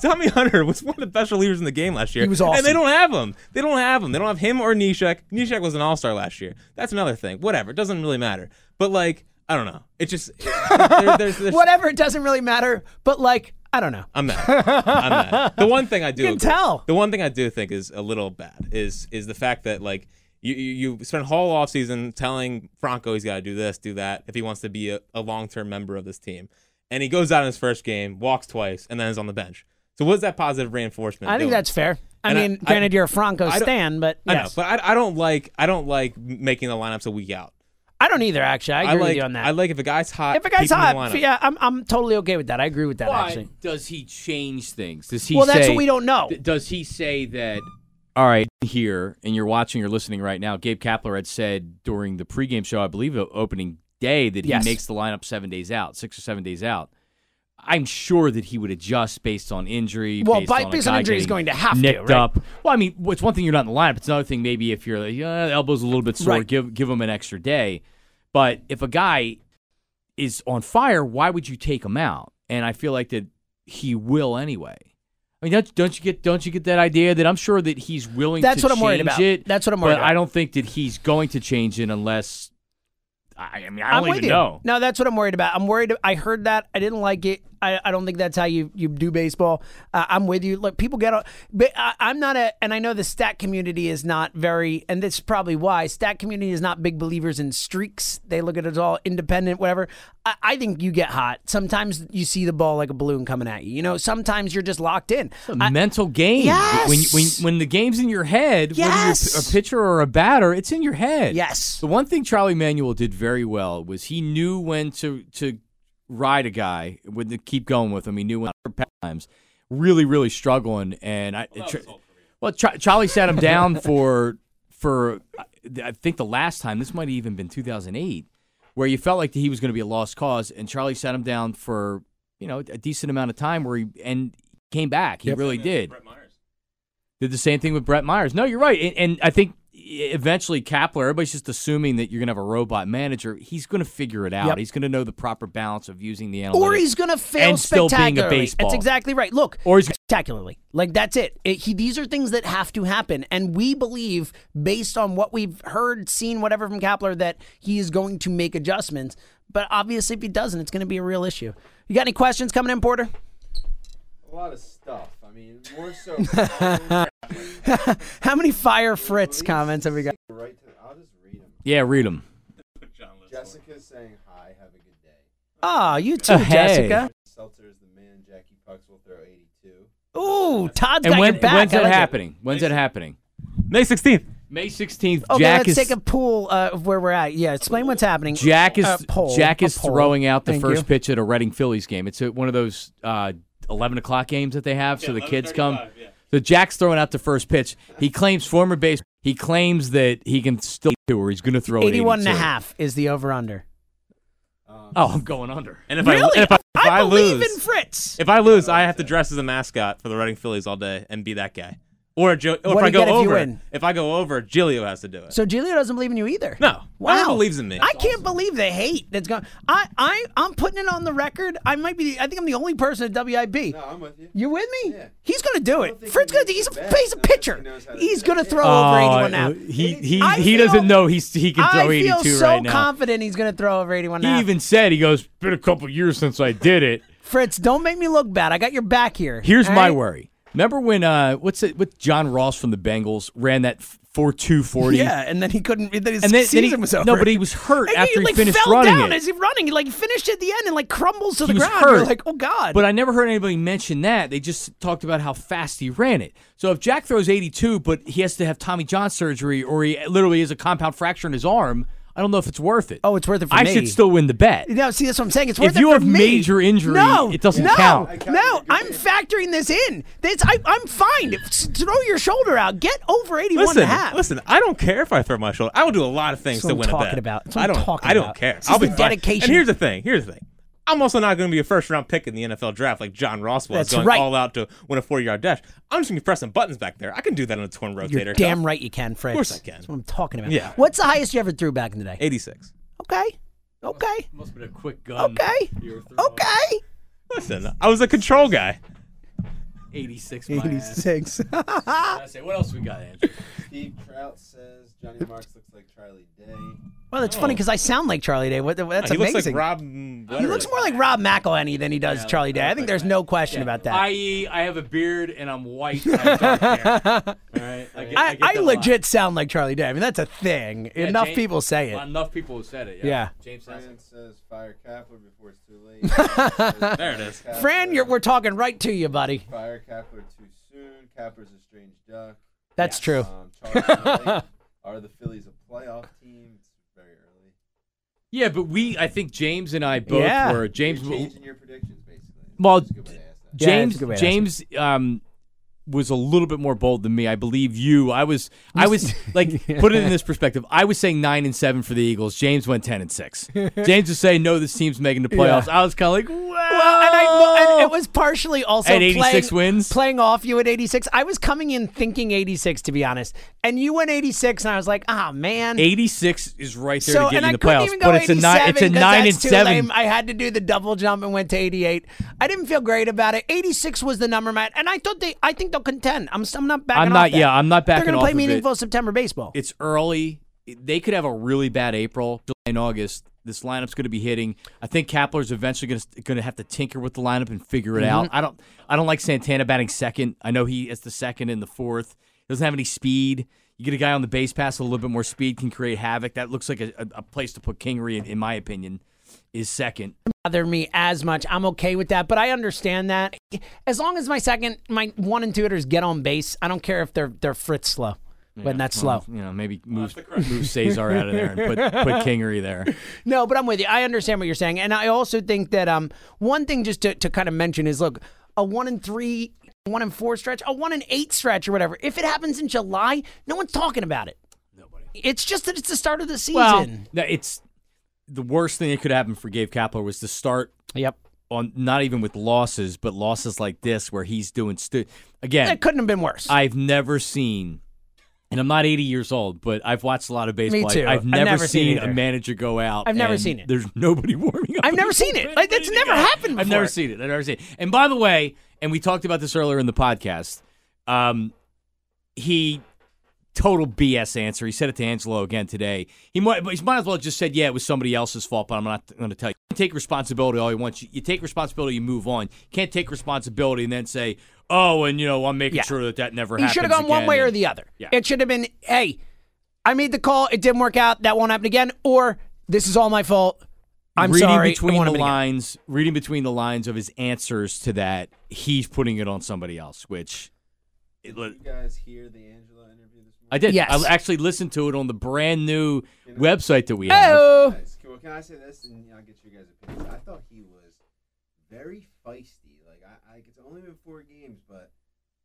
Tommy Hunter was one of the best relievers in the game last year. He was awesome. and they don't have him. They don't have him. They don't have him or Neshek. Neshek was an All Star last year. That's another thing. Whatever. It doesn't really matter. But like, I don't know. It just there, there's, there's, Whatever, it doesn't really matter. But like, I don't know. I'm mad. I'm mad. The one thing I do You can agree- tell. The one thing I do think is a little bad is is the fact that like you you, you spent whole off season telling Franco he's got to do this, do that if he wants to be a, a long term member of this team, and he goes out in his first game, walks twice, and then is on the bench. So what's that positive reinforcement? I think doing? that's fair. I And mean, I- granted, you're a Franco stan, but I know, but I, I don't like I don't like making the lineups a week out. I don't either. Actually, I agree I like with you on that. I like if a guy's hot. if a guy's keep him in the hot, yeah, I'm I'm totally okay with that. I agree with that. actually, does he change things? Does he well, that's what we don't know. Th- Does he say that? All right, here, and you're watching or listening right now. Gabe Kapler had said during the pregame show, I believe, opening day, that Yes. he makes the lineup seven days out, six or seven days out. I'm sure that he would adjust based on injury. Well, based by- on based on injury, he's going to have to, nicked right? up. Well, I mean, it's one thing you're not in the lineup. It's another thing maybe if you're like, uh, elbow's a little bit sore, Right. give give him an extra day. But if a guy is on fire, why would you take him out? And I feel like that he will anyway. I mean, don't, don't you get don't you get that idea that I'm sure that he's willing That's to what I'm worried about. it. That's what I'm worried but about. I don't think that he's going to change it unless. I, I mean, I I'm don't with even know. No, that's what I'm worried about. I'm worried. I heard that. I didn't like it. I, I don't think that's how you, you do baseball. Uh, I'm with you. Look, people get. on- But I, I'm not a, and I know the stat community is not very, and this is probably why stat community is not big believers in streaks. They look at it as all independent, whatever. I, I think you get hot. Sometimes you see the ball like a balloon coming at you. You know, sometimes you're just locked in. It's a mental game. Yes! When, when when the game's in your head, whether Yes! you're a pitcher or a batter, it's in your head. Yes. The one thing Charlie Manuel did very well was he knew when to to ride a guy, when to keep going with him. He knew when times really really struggling, and I. Tr- well, Char- Charlie sat him down for for I think the last time. This might have even been 2008, where you felt like he was going to be a lost cause, and Charlie sat him down for you know a decent amount of time where he and came back. He really did. Did the same thing with Brett Myers. No, you're right, and, and I think eventually Kapler, everybody's just assuming that you're going to have a robot manager. He's going to figure it out. Yep. He's going to know the proper balance of using the analytics. Or he's going to fail and still being a spectacularly. baseball. That's exactly right. Look, Or he's spectacularly. Like that's it. It- he, these are things that have to happen, and we believe, based on what we've heard, seen, whatever from Kapler, that he is going to make adjustments. But obviously, if he doesn't, it's going to be a real issue. You got any questions coming in, Porter? A lot of stuff. I mean, more so. How many Fire Fritz comments have we got? right to, I'll just read them. yeah, read them. Jessica's saying hi. Have a good day. Oh, you too, Uh, hey. Jessica. Seltzer's the man. Jackie Pucks will throw 82. Ooh, Todd's And got when, your back. when's I that like it. happening? When's that happening? May 16th. May 16th. Okay, Jack let's is take a pool uh, of where we're at. Yeah, explain what's happening. Jack is Uh, poll, Jack a is poll. throwing out the Thank first you. pitch at a Reading Phillies game. It's a, one of those uh, 11 o'clock games that they have, so the kids come. So Jack's throwing out the first pitch. He claims former base. He claims that he can still do, or he's going to throw it 81 and a half is the over under. Um, Oh, I'm going under. And if Really? I if I, if I, believe lose, in Fritz. if I lose, I have to dress as a mascot for the Reading Phillies all day and be that guy. Or, jo- or What if do I you go get if you over, win? if I go over, Giglio has to do it. So Giglio doesn't believe in you either. no, Wow. no one believes in me. I can't believe the hate that's gone. I, I, I'm putting it on the record. I might be. I think I'm the only person at WIP. no, I'm with you. You with me? Yeah. He's going to do it. think Fritz gonna. makes He's a the best. he's a I pitcher. he knows how to He's going to throw Oh, over 81 now. he he, I he feel- doesn't know he's he can throw I feel 82 so right now. confident he's going to throw over 81 He now. even said he goes. Been a couple years since I did it. Fritz, don't make me look bad. I got your back here. Here's all my right? worry. Remember when uh what's it what John Ross from the Bengals ran that four two forty? Yeah, and then he couldn't. Then his And then, then he, was over. no, but he was hurt And after he, like, finished fell running down it. as he running. He, like finished at the end and like crumbles to He the ground. You're like, oh god. But I never heard anybody mention that. They just talked about how fast he ran it. So if Jack throws 82, but he has to have Tommy John surgery or he literally has a compound fracture in his arm, I don't know if it's worth it. oh, it's worth it for I me. should still win the bet. No, see, that's what I'm saying. It's If worth it you for have me. major injury, no, it doesn't no, count. No, I'm factoring this in. This, I, I'm fine. S- Throw your shoulder out. Get over 81 Listen, and a half. listen. I don't care if I throw my shoulder. I will do a lot of things That's to what win I'm a talking bet. about. That's what I I'm don't. talking I don't about. care. This I'll be the fine. dedication. And here's the thing. Here's the thing. I'm also not going to be a first round pick in the NFL draft like John Ross was, That's going right. all out to win a four yard dash. I'm just going to be pressing buttons back there. I can do that on a twin rotator. You're damn right you can, Fritz. Of course I can. That's what I'm talking about. Yeah. What's the highest you ever threw back in the day? 86. Okay. Okay. Must have been a quick gun. Okay. Okay. Listen, I was a control guy. 86. my ass. 86. I say, what else we got, Andrew? Steve Trout says Johnny Marks looks like Charlie Day. Well, that's funny because I sound like Charlie Day. What, that's he amazing. looks like Rob. mm, He looks more like Rob McElhenney than he does Charlie Day. I think there's no question about that. I.e., I have a beard and I'm white and I have. All right? I, get, I, get I that a lot. legit sound like Charlie Day. I mean, that's a thing. Yeah, Enough James- people say it. Enough people have said it. Yeah. Yeah. James says Fran says fire Kapler before it's too late. There it is. Fran, you're, we're talking right to you, buddy. Fire Kapler too soon. Kapler's a strange duck. That's true. Um, Charlie are the Phillies a playoff team? It's very early. Yeah, but we, I think James and I both Yeah. were. James, You're changing your predictions, basically. Well, That's a good way to ask that. Yeah, James, a good way to ask James, um, was a little bit more bold than me. I believe you. I was, I was like, put it in this perspective. I was saying nine and seven for the Eagles. James went ten and six. James was saying no, this team's making the playoffs. I was kind of like, well, Well, and, I, and it was partially also At 86 playing, wins? playing off you at 86. I was coming in thinking 86, to be honest. And you went 86, and I was like, ah, man. 86 is right there so, to get you in the playoffs. But it's a nine. It's a nine and seven. lame. I had to do the double jump and went to 88. I didn't feel great about it. 86 was the number, Matt, and I thought they. I think they'll contend. I'm. I'm not backing I'm not. Yeah, I'm not backing They're gonna off play of it. meaningful September baseball. It's early. They could have a really bad April, July, and August. This lineup's going to be hitting. I think Kapler's eventually going to going to have to tinker with the lineup and figure it Mm-hmm. out. I don't. I don't like Santana batting second. I know he is the second and the fourth. He doesn't have any speed. You get a guy on the base pass a little bit more speed can create havoc. That looks like a, a, a place to put Kingery, in, in my opinion, is second. bother me as much. I'm okay with that, but I understand that. As long as my second, my one and two hitters get on base, I don't care if they're they're Fritz slow. When that's slow. You know, maybe move move Cesar out of there and put put Kingery there. No, but I'm with you. I understand what you're saying, and I also think that um one thing just to, to kind of mention is look a one and three, one and four stretch, a one and eight stretch or whatever. If it happens in July, no one's talking about it. Nobody. It's just that it's the start of the season. Well, it's the worst thing that could happen for Gabe Kapler was to start yep, on not even with losses, but losses like this where he's doing stu- again. it couldn't have been worse. I've never seen and I'm not 80 years old, but I've watched a lot of baseball. Me too. I've I've never, never seen seen a manager go out. I've never and seen it. There's nobody warming up. I've never seen it. Like, that's never happened I've never before. seen it. I've never seen it. And by the way, and we talked about this earlier in the podcast. Um, he total BS answer. He said it to Angelo again today. He might, he might as well have just said, "Yeah, it was somebody else's fault," but I'm not going to tell you. You take responsibility all you want. You, you take responsibility, you move on. You can't take responsibility and then say, "Oh, and you know, I'm making Yeah. sure that that never He happens." should have gone one way or the other. Yeah. It should have been, hey, I made the call. It didn't work out. That won't happen again. Or this is all my fault. I'm reading sorry. between the happen again. lines, reading between the lines of his answers to that, he's putting it on somebody else. Which it, Did you guys hear the Angelo interview this morning? I did. Yes. I actually listened to it on the brand new website that we have. Oh, Nice. Well, can I say this, and I'll get you guys' opinions. I thought he was very feisty. Like I, I it's only been four games, but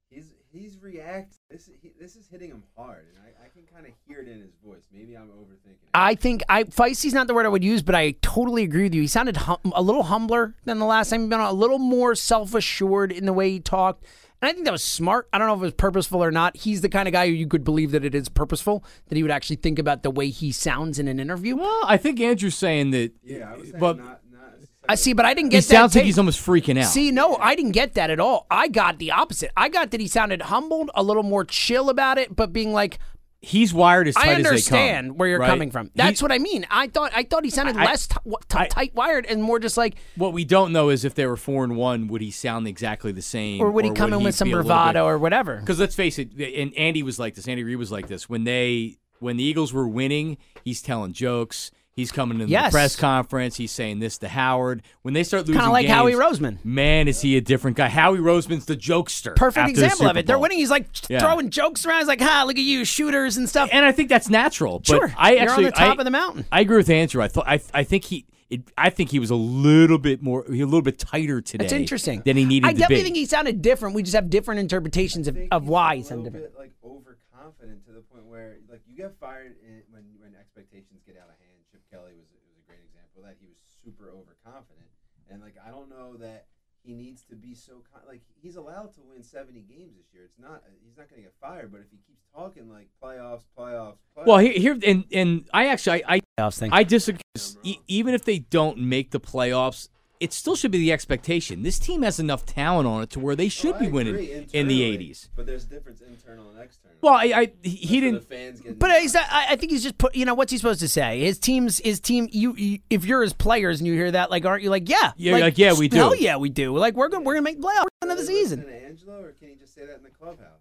he's he's react. This he, this is hitting him hard, and I, I can kind of hear it in his voice. Maybe I'm overthinking. It. I think I feisty's not the word I would use, but I totally agree with you. He sounded hum, a little humbler than the last time he'd been on, a little more self assured in the way he talked. And I think that was smart. I don't know if it was purposeful or not. He's the kind of guy who you could believe that it is purposeful, that he would actually think about the way he sounds in an interview. Well, I think Andrew's saying that. yeah, I was saying but not not. I see, but I didn't get he that. sounds like he's almost freaking out. See, no, I didn't get that at all. I got the opposite. I got that he sounded humbled, a little more chill about it, but being like, he's wired as tight I as they come. I understand come, where you're right? coming from. That's He- what I mean. I thought I thought he sounded I- less t- t- I- tight wired and more just like, What we don't know is if they were four and one, would he sound exactly the same, or would he come in with some bravado or whatever? Because let's face it, and Andy was like this. Andy Reid was like this when they when the Eagles were winning. He's telling jokes. He's coming in Yes. the press conference. He's saying this to Howard. When they start losing, Kind of like games, Howie Roseman. Man, is he a different guy? Howie Roseman's the jokester. Perfect after the example of it. They're winning. He's like Yeah. throwing jokes around. He's like, "Ha, look at you, shooters and stuff." and I think that's natural. But Sure. I You're on the top I- of the mountain. I agree with Andrew. I thought I I think he it, I think he was a little bit more a little bit tighter today. That's interesting. than he needed I to definitely be. think he sounded different. We just have different interpretations of, of why a he sounded different. Bit, like overconfident to the point where like you get fired in, when when expectations get out of hand. Chip Kelly was was a great example of that he was super overconfident, and like I don't know that he needs to be so con- like he's allowed to win seventy games this year. It's not uh, he's not going to get fired, but if he keeps talking like playoffs, playoffs, playoffs. well, here, here and and I actually I Playoffs thing. I disagree. E- even if they don't make the playoffs, it still should be the expectation. This team has enough talent on it to where they oh, should Oh, be winning in the '80s. But there's difference internal and external. Well, I, I he, he That's didn't. The fans get But he's, I, I think he's just put. You know what's he supposed to say? His team's his team. You, you if you're his players and you hear that, like, aren't you like, yeah, Yeah, like, yeah, we do. Hell yeah, we do. Like, we're gonna we're gonna make the playoffs end of the season. Listen to Angelo, or can he just say that in the clubhouse?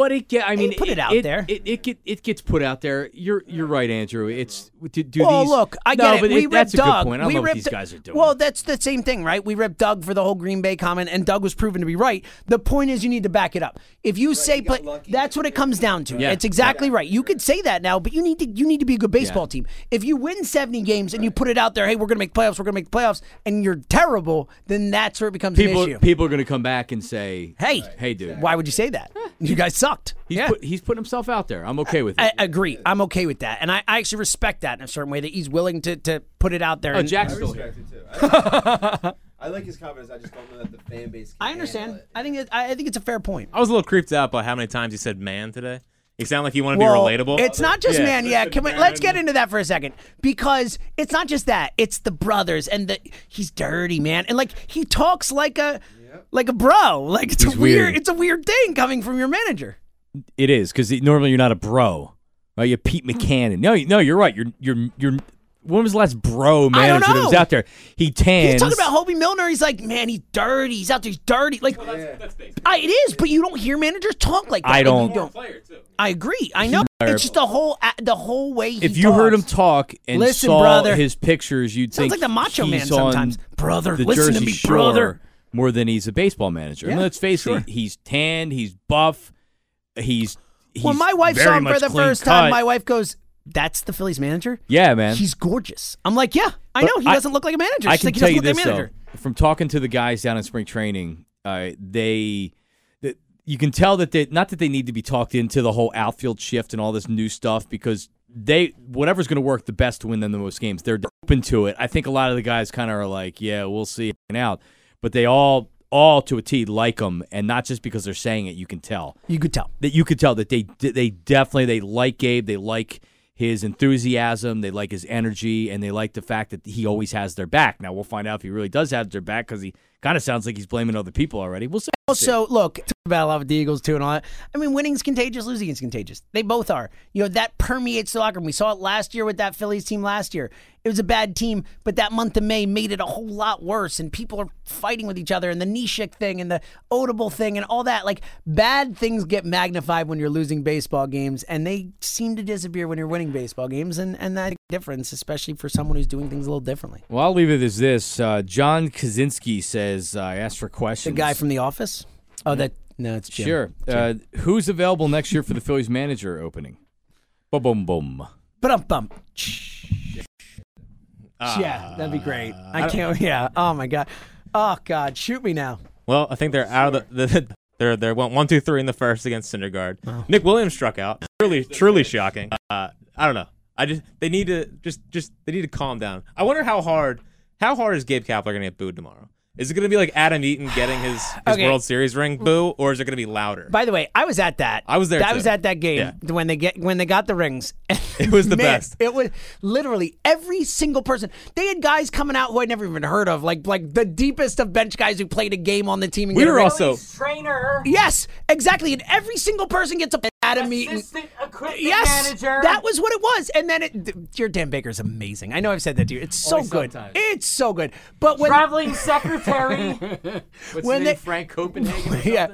But it get. I mean, put it out there. It, it get it gets put out there. You're you're right, Andrew. It's do, do well, these. look, I no, get it. but we that's ripped a Doug. good point. I don't we know what ripped these guys are doing. Well, that's the same thing, right? We ripped Doug for the whole Green Bay comment, and Doug was proven to be right. The point is, you need to back it up. If you say, but that's what it comes down to. Yeah. It's exactly right. You could say that now, but you need to you need to be a good baseball Yeah. team. If you win seventy games and you put it out there, hey, we're gonna make playoffs, we're gonna make playoffs, and you're terrible, then that's where it becomes people an issue. people are going to come back and say, hey, hey, dude, why would you say that? You guys sucked. he's yeah. put he's putting himself out there. I'm okay with it. I agree. I'm okay with that, and I, I actually respect that in a certain way that he's willing to, to put it out there. oh, and- Jack's I still here. it too. I, I like his confidence. I just don't know that the fan base. Can I understand. it. I think it, I I think it's a fair point. I was a little creeped out by how many times he said "man" today. He sound like he wanted to Well, be relatable. It's not just Yeah. man. Yeah, can we, let's get into that for a second because it's not just that. It's the brothers and the he's dirty man and like he talks like a like a bro. Like it's He's a weird, weird. It's a weird thing coming from your manager. It is because normally you're not a bro. Right? You're Pete hmm. McCann. No, you- no, you're right. You're you're you're. When was the last bro I manager that was out there? He tans. He's talking about Hoby Milner. He's like, man, he's dirty. He's out there. He's dirty. Like, I, it is, but you don't hear managers talk like that. I don't. you don't. I agree. I know. It's just the whole the whole way. He if you heard him talk and Listen, saw brother. his pictures, you'd Sounds think like the Macho Man he's on sometimes. Brother, the listen to me, brother. more than he's a baseball manager. I mean, Yeah, let's face sure. it, he's tanned, he's buff, he's. he's when my wife saw him for the first time, my wife goes, "That's the Phillies manager." yeah, man. He's gorgeous. I'm like, yeah, I But know. He I- doesn't look like a manager. I She's can like, tell you this like manager. though, from talking to the guys down in spring training, uh, they, you can tell that they not that they need to be talked into the whole outfield shift and all this new stuff because they whatever's going to work the best to win them the most games, they're open to it. I think a lot of the guys kind of are like, yeah, we'll see it out, but they all all to a T like them, and not just because they're saying it. You can tell You could tell. that you could tell that they they definitely they like Gabe. They like his enthusiasm. They like his energy, and they like the fact that he always has their back. Now we'll find out if he really does have their back because he kind of sounds like he's blaming other people already. We'll see. Also, look, talk about a lot with the Eagles too and all that. I mean, winning's contagious, losing is contagious. They both are. You know, that permeates the locker room. We saw it last year with that Phillies team last year. It was a bad team, but that month of May made it a whole lot worse, and people are fighting with each other, and the Neshek thing, and the Odubel thing, and all that. Like, bad things get magnified when you're losing baseball games, and they seem to disappear when you're winning baseball games, and, and that difference, especially for someone who's doing things a little differently. Well, I'll leave it as this. Uh, John Kaczynski says, uh, I asked for questions. The guy from The Office? Oh, that, no, it's Jim. Sure. Uh, who's available next year for the Phillies manager opening? Boom, boom, boom. But um bump. yeah, that'd be great. I can't. Yeah. Oh my god. Oh god. Shoot me now. Well, I think they're out of the. the they're they're one one two three in the first against Syndergaard. Oh. Nick Williams struck out. Truly truly shocking. Uh, I don't know. I just they need to just just they need to calm down. I wonder how hard how hard is Gabe Kapler gonna get booed tomorrow? Is it gonna be like Adam Eaton getting his, his Okay. World Series ring boo, or is it gonna be louder? By the way, I was at that. I was there, I too. was at that game Yeah. when they get when they got the rings. It was the Man, best. It was literally every single person. They had guys coming out who I'd never even heard of, like like the deepest of bench guys who played a game on the team. And we get were ring. also trainer, yes, exactly, and every single person gets a Adam Eaton. assistant equipment Yes, manager. that was what it was. And then it, your Dan Baker's amazing. I know I've said that to you. It's so Only good. sometimes. It's so good. But when traveling secretary. What's When they- Frank Copenhagen? yeah,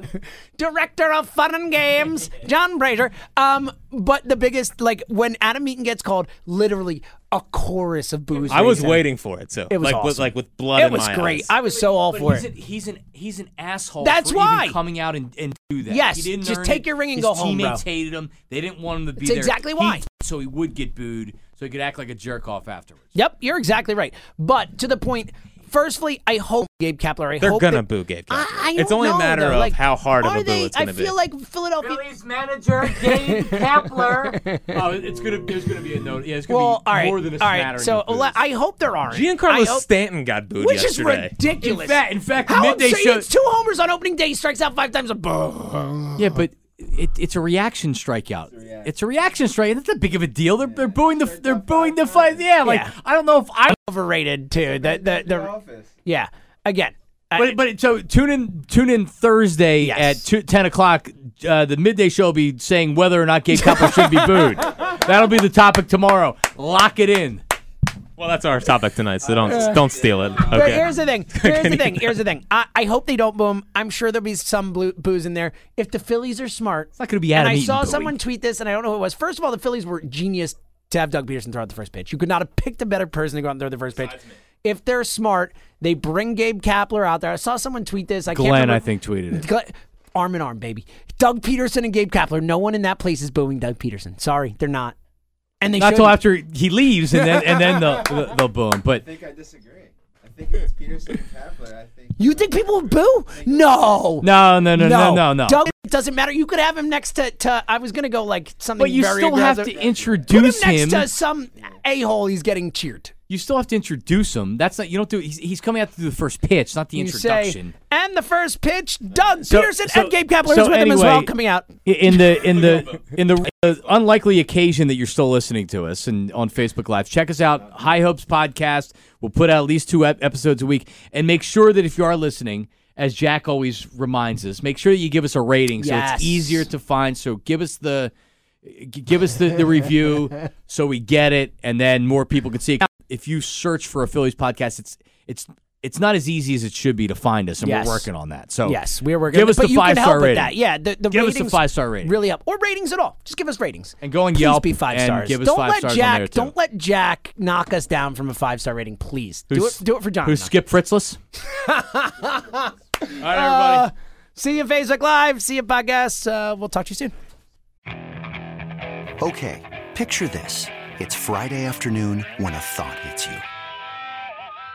director of fun and games, John Brazer. Um, but the biggest, like when Adam Eaton gets called, literally a chorus of boos. I was raised. waiting for it too. It was like with awesome. like with blood It in was my great. eyes. I was so all But for he's it. An, he's an he's an asshole. That's for why. even coming out and, and do that. Yes, he didn't just take it. your ring and His go home, Teammates bro. hated him. They didn't want him to be It's there. exactly He- why. so he would get booed. So he could act like a jerk off afterwards. Yep, you're exactly right. But to the point. Firstly, I hope Gabe Kapler. I They're hope gonna that- boo Gabe Kapler. I It's don't only a matter though. of Like, how hard of are a boo they, it's I gonna be. feel like Philadelphia. Phillies manager Gabe Kapler. Oh, it's gonna. There's gonna be a note. Yeah, it's gonna Well, be all right, more than a all right. smattering So of boos. I hope there aren't. I Giancarlo hope- Stanton got booed which is ridiculous. In fact, in fact, How midday so show. two homers on opening day. He strikes out five times. A boo. Yeah, but it, it's a reaction strikeout. It's a reaction strike. That's not big of a deal. They're, they're booing the they're booing the fight. Yeah, like Yeah. I don't know if I'm Overrated too. The the, The the office. yeah. Again. I- But but so tune in tune in Thursday Yes. at two, ten o'clock. Uh, the midday show will be saying whether or not Gabe Kapler should be booed. That'll be the topic tomorrow. Lock it in. Well, that's our topic tonight, so don't uh, don't steal it. But Okay. here's the thing. Here's the thing. Here's the thing. I, I hope they don't boom. I'm sure there'll be some blue, booze in there. If the Phillies are smart, it's not gonna be And I Eaton saw booing. someone tweet this, and I don't know who it was. First of all, the Phillies were genius to have Doug Pederson throw out the first pitch. You could not have picked a better person to go out and throw the first pitch. If they're smart, they bring Gabe Kapler out there. I saw someone tweet this. I can't Glenn, remember. I think, tweeted it. Glenn- arm in arm, baby. Doug Pederson and Gabe Kapler. No one in that place is booing Doug Pederson. Sorry, they're not. And they Not showed- till after he leaves, and then and then they'll they'll boom. But I think I disagree. I think it's Pederson and Kapler. I think You think people would boo? No. no, no, no, no, no, no. Doug, it doesn't matter. You could have him next to, to I was gonna go like something. Very But you very still have aggressive. to Put him next him. to some a hole. He's getting cheered. You still have to introduce him. That's not you don't do. He's, he's coming out to do the first pitch, not the You introduction. say, and the first pitch, Doug So- Pederson so- and Gabe Kapler so is with him as well, coming out. I- in the in the in the uh, unlikely occasion that you're still listening to us and on Facebook Live, check us out. High Hopes podcast. We'll put out at least two episodes a week, and make sure that if you are listening, as Jack always reminds us, make sure that you give us a rating so it's easier to find. So give us the give us the, the review so we get it, and then more people can see it. If you search for a Phillies podcast, it's it's it's not as easy as it should be to find us, and Yes. we're working on that. So Yes, we're working. Give it, us but the five help star with rating. That. Yeah, the, the Give us the five-star rating. Really up or ratings at all. Just give us ratings And go on Please Yelp be five and stars. give us don't five let stars Jack. Don't let Jack knock us down from a five star rating, please. Do it. Do it for John. Who's Skip Fritzless? All right, everybody. See you Facebook Live. See you podcast. Uh, we'll talk to you soon. Okay, picture this. It's Friday afternoon when a thought hits you.